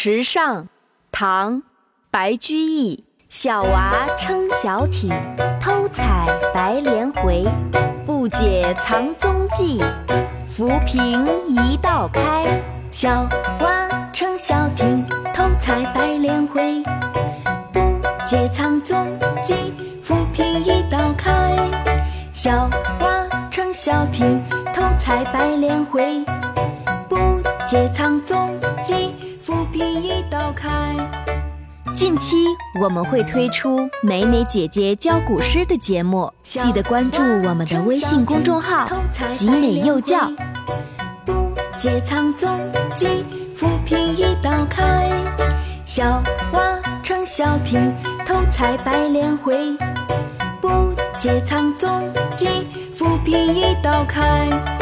池上，唐，白居易。小娃撑小艇，偷采白莲回。不解藏踪迹，浮萍一道开。小娃撑小艇，偷采白莲回。不解藏踪迹，浮萍一道开。小娃撑小艇，偷采白莲回。不解藏踪迹，浮萍一道开。近期我们会推出美美姐姐教古诗的节目，记得关注我们的微信公众号“集美幼教”。不解藏踪迹，浮萍一道开。小娃撑小艇，偷采白莲回。不解藏踪迹，浮萍一道开。